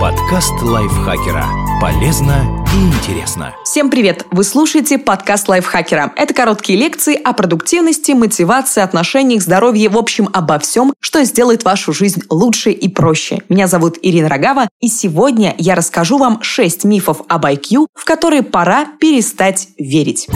Подкаст лайфхакера. Полезно и интересно. Всем привет! Вы слушаете подкаст лайфхакера. Это короткие лекции о продуктивности, мотивации, отношениях, здоровье, в общем, обо всем, что сделает вашу жизнь лучше и проще. Меня зовут Ирина Рогава, и сегодня я расскажу вам 6 мифов об IQ, в которые пора перестать верить.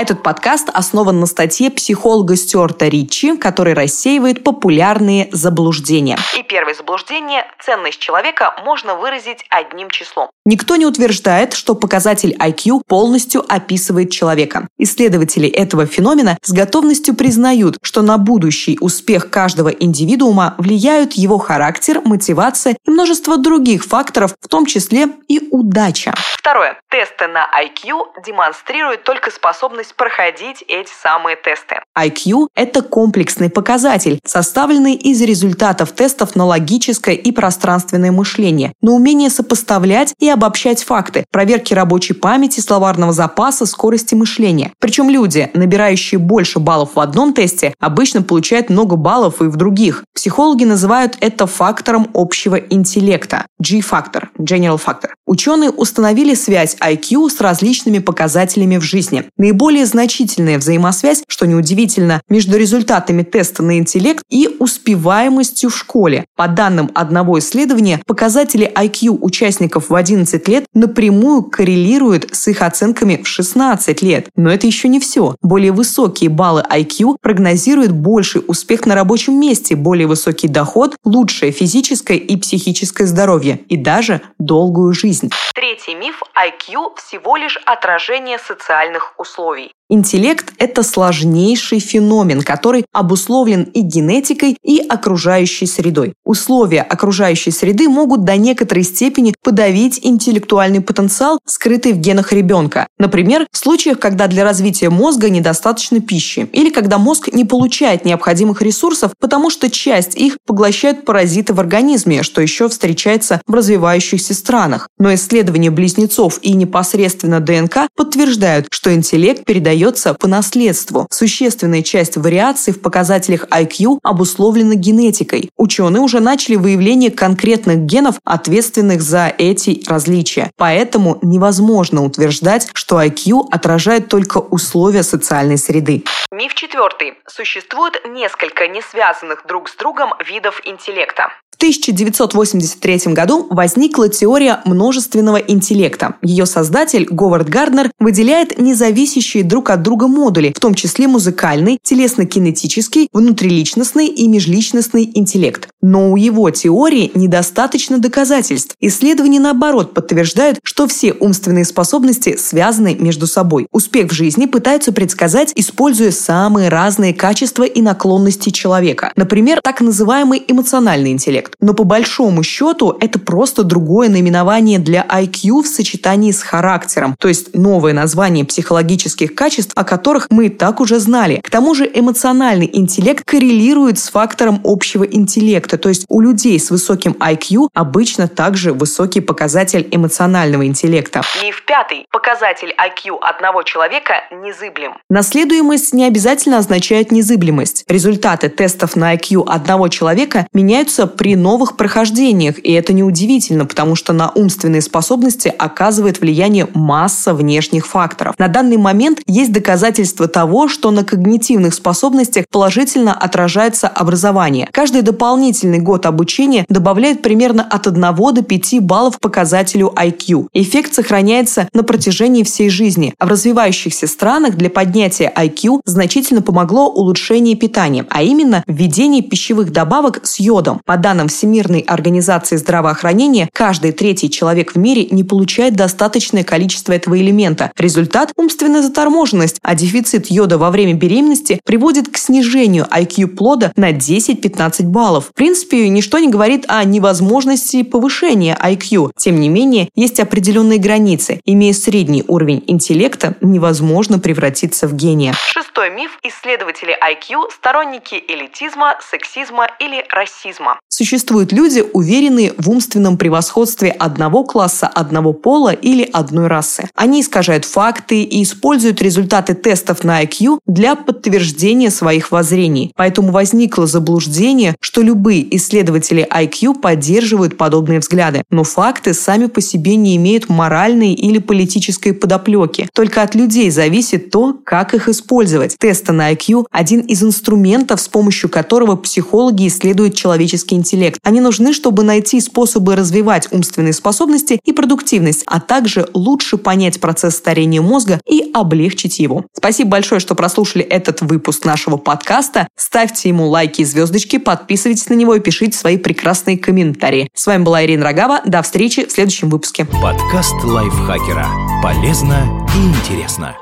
Этот подкаст основан на статье психолога Стюарта Ричи, который рассеивает популярные заблуждения. И первое заблуждение – ценность человека можно выразить одним числом. Никто не утверждает, что показатель IQ полностью описывает человека. Исследователи этого феномена с готовностью признают, что на будущий успех каждого индивидуума влияют его характер, мотивация и множество других факторов, в том числе и удача. Второе. Тесты на IQ демонстрируют только способность проходить эти самые тесты. IQ – это комплексный показатель, составленный из результатов тестов на логическое и пространственное мышление, на умение сопоставлять и обобщать факты, проверки рабочей памяти, словарного запаса, скорости мышления. Причем люди, набирающие больше баллов в одном тесте, обычно получают много баллов и в других. Психологи называют это фактором общего интеллекта – G-фактор, General Factor. Ученые установили связь IQ с различными показателями в жизни. Наиболее значительная взаимосвязь, что неудивительно, между результатами теста на интеллект и успеваемостью в школе. По данным одного исследования, показатели IQ участников в 11 лет напрямую коррелируют с их оценками в 16 лет. Но это еще не все. Более высокие баллы IQ прогнозируют больший успех на рабочем месте, более высокий доход, лучшее физическое и психическое здоровье и даже долгую жизнь. Третий миф – IQ всего лишь отражение социальных условий. Интеллект – это сложнейший феномен, который обусловлен и генетикой, и окружающей средой. Условия окружающей среды могут до некоторой степени подавить интеллектуальный потенциал, скрытый в генах ребенка. Например, в случаях, когда для развития мозга недостаточно пищи, или когда мозг не получает необходимых ресурсов, потому что часть их поглощают паразиты в организме, что еще встречается в развивающихся странах. Но исследования близнецов и непосредственно ДНК подтверждают, что интеллект передается передается по наследству. Существенная часть вариаций в показателях IQ обусловлена генетикой. Ученые уже начали выявление конкретных генов, ответственных за эти различия. Поэтому невозможно утверждать, что IQ отражает только условия социальной среды. Миф четвертый. Существует несколько не связанных друг с другом видов интеллекта. В 1983 году возникла теория множественного интеллекта. Ее создатель Говард Гарднер выделяет независящие друг от друга модули, в том числе музыкальный, телесно-кинетический, внутриличностный и межличностный интеллект. Но у его теории недостаточно доказательств. Исследования, наоборот, подтверждают, что все умственные способности связаны между собой. Успех в жизни пытаются предсказать, используя самые разные качества и наклонности человека. Например, так называемый эмоциональный интеллект. Но по большому счету это просто другое наименование для IQ в сочетании с характером, то есть новое название психологических качеств, о которых мы и так уже знали. К тому же эмоциональный интеллект коррелирует с фактором общего интеллекта то есть у людей с высоким IQ обычно также высокий показатель эмоционального интеллекта. Миф пятый. Показатель IQ одного человека незыблем. Наследуемость не обязательно означает незыблемость. Результаты тестов на IQ одного человека меняются при новых прохождениях, и это неудивительно, потому что на умственные способности оказывает влияние масса внешних факторов. На данный момент есть доказательства того, что на когнитивных способностях положительно отражается образование. Каждый дополнительный год обучения добавляет примерно от 1 до 5 баллов показателю IQ. Эффект сохраняется на протяжении всей жизни. А в развивающихся странах для поднятия IQ значительно помогло улучшение питания, а именно введение пищевых добавок с йодом. По данным Всемирной организации здравоохранения, каждый третий человек в мире не получает достаточное количество этого элемента. Результат – умственная заторможенность, а дефицит йода во время беременности приводит к снижению IQ плода на 10-15 баллов. При принципе, ничто не говорит о невозможности повышения IQ. Тем не менее, есть определенные границы. Имея средний уровень интеллекта, невозможно превратиться в гения. Шестой миф. Исследователи IQ – сторонники элитизма, сексизма или расизма. Существуют люди, уверенные в умственном превосходстве одного класса, одного пола или одной расы. Они искажают факты и используют результаты тестов на IQ для подтверждения своих воззрений. Поэтому возникло заблуждение, что любые исследователи IQ поддерживают подобные взгляды. Но факты сами по себе не имеют моральной или политической подоплеки. Только от людей зависит то, как их использовать. Тесты на IQ – один из инструментов, с помощью которого психологи исследуют человеческий интеллект. Они нужны, чтобы найти способы развивать умственные способности и продуктивность, а также лучше понять процесс старения мозга и облегчить его. Спасибо большое, что прослушали этот выпуск нашего подкаста. Ставьте ему лайки и звездочки, подписывайтесь на него и пишите свои прекрасные комментарии. С вами была Ирина Рогава. До встречи в следующем выпуске. Подкаст лайфхакера. Полезно и интересно.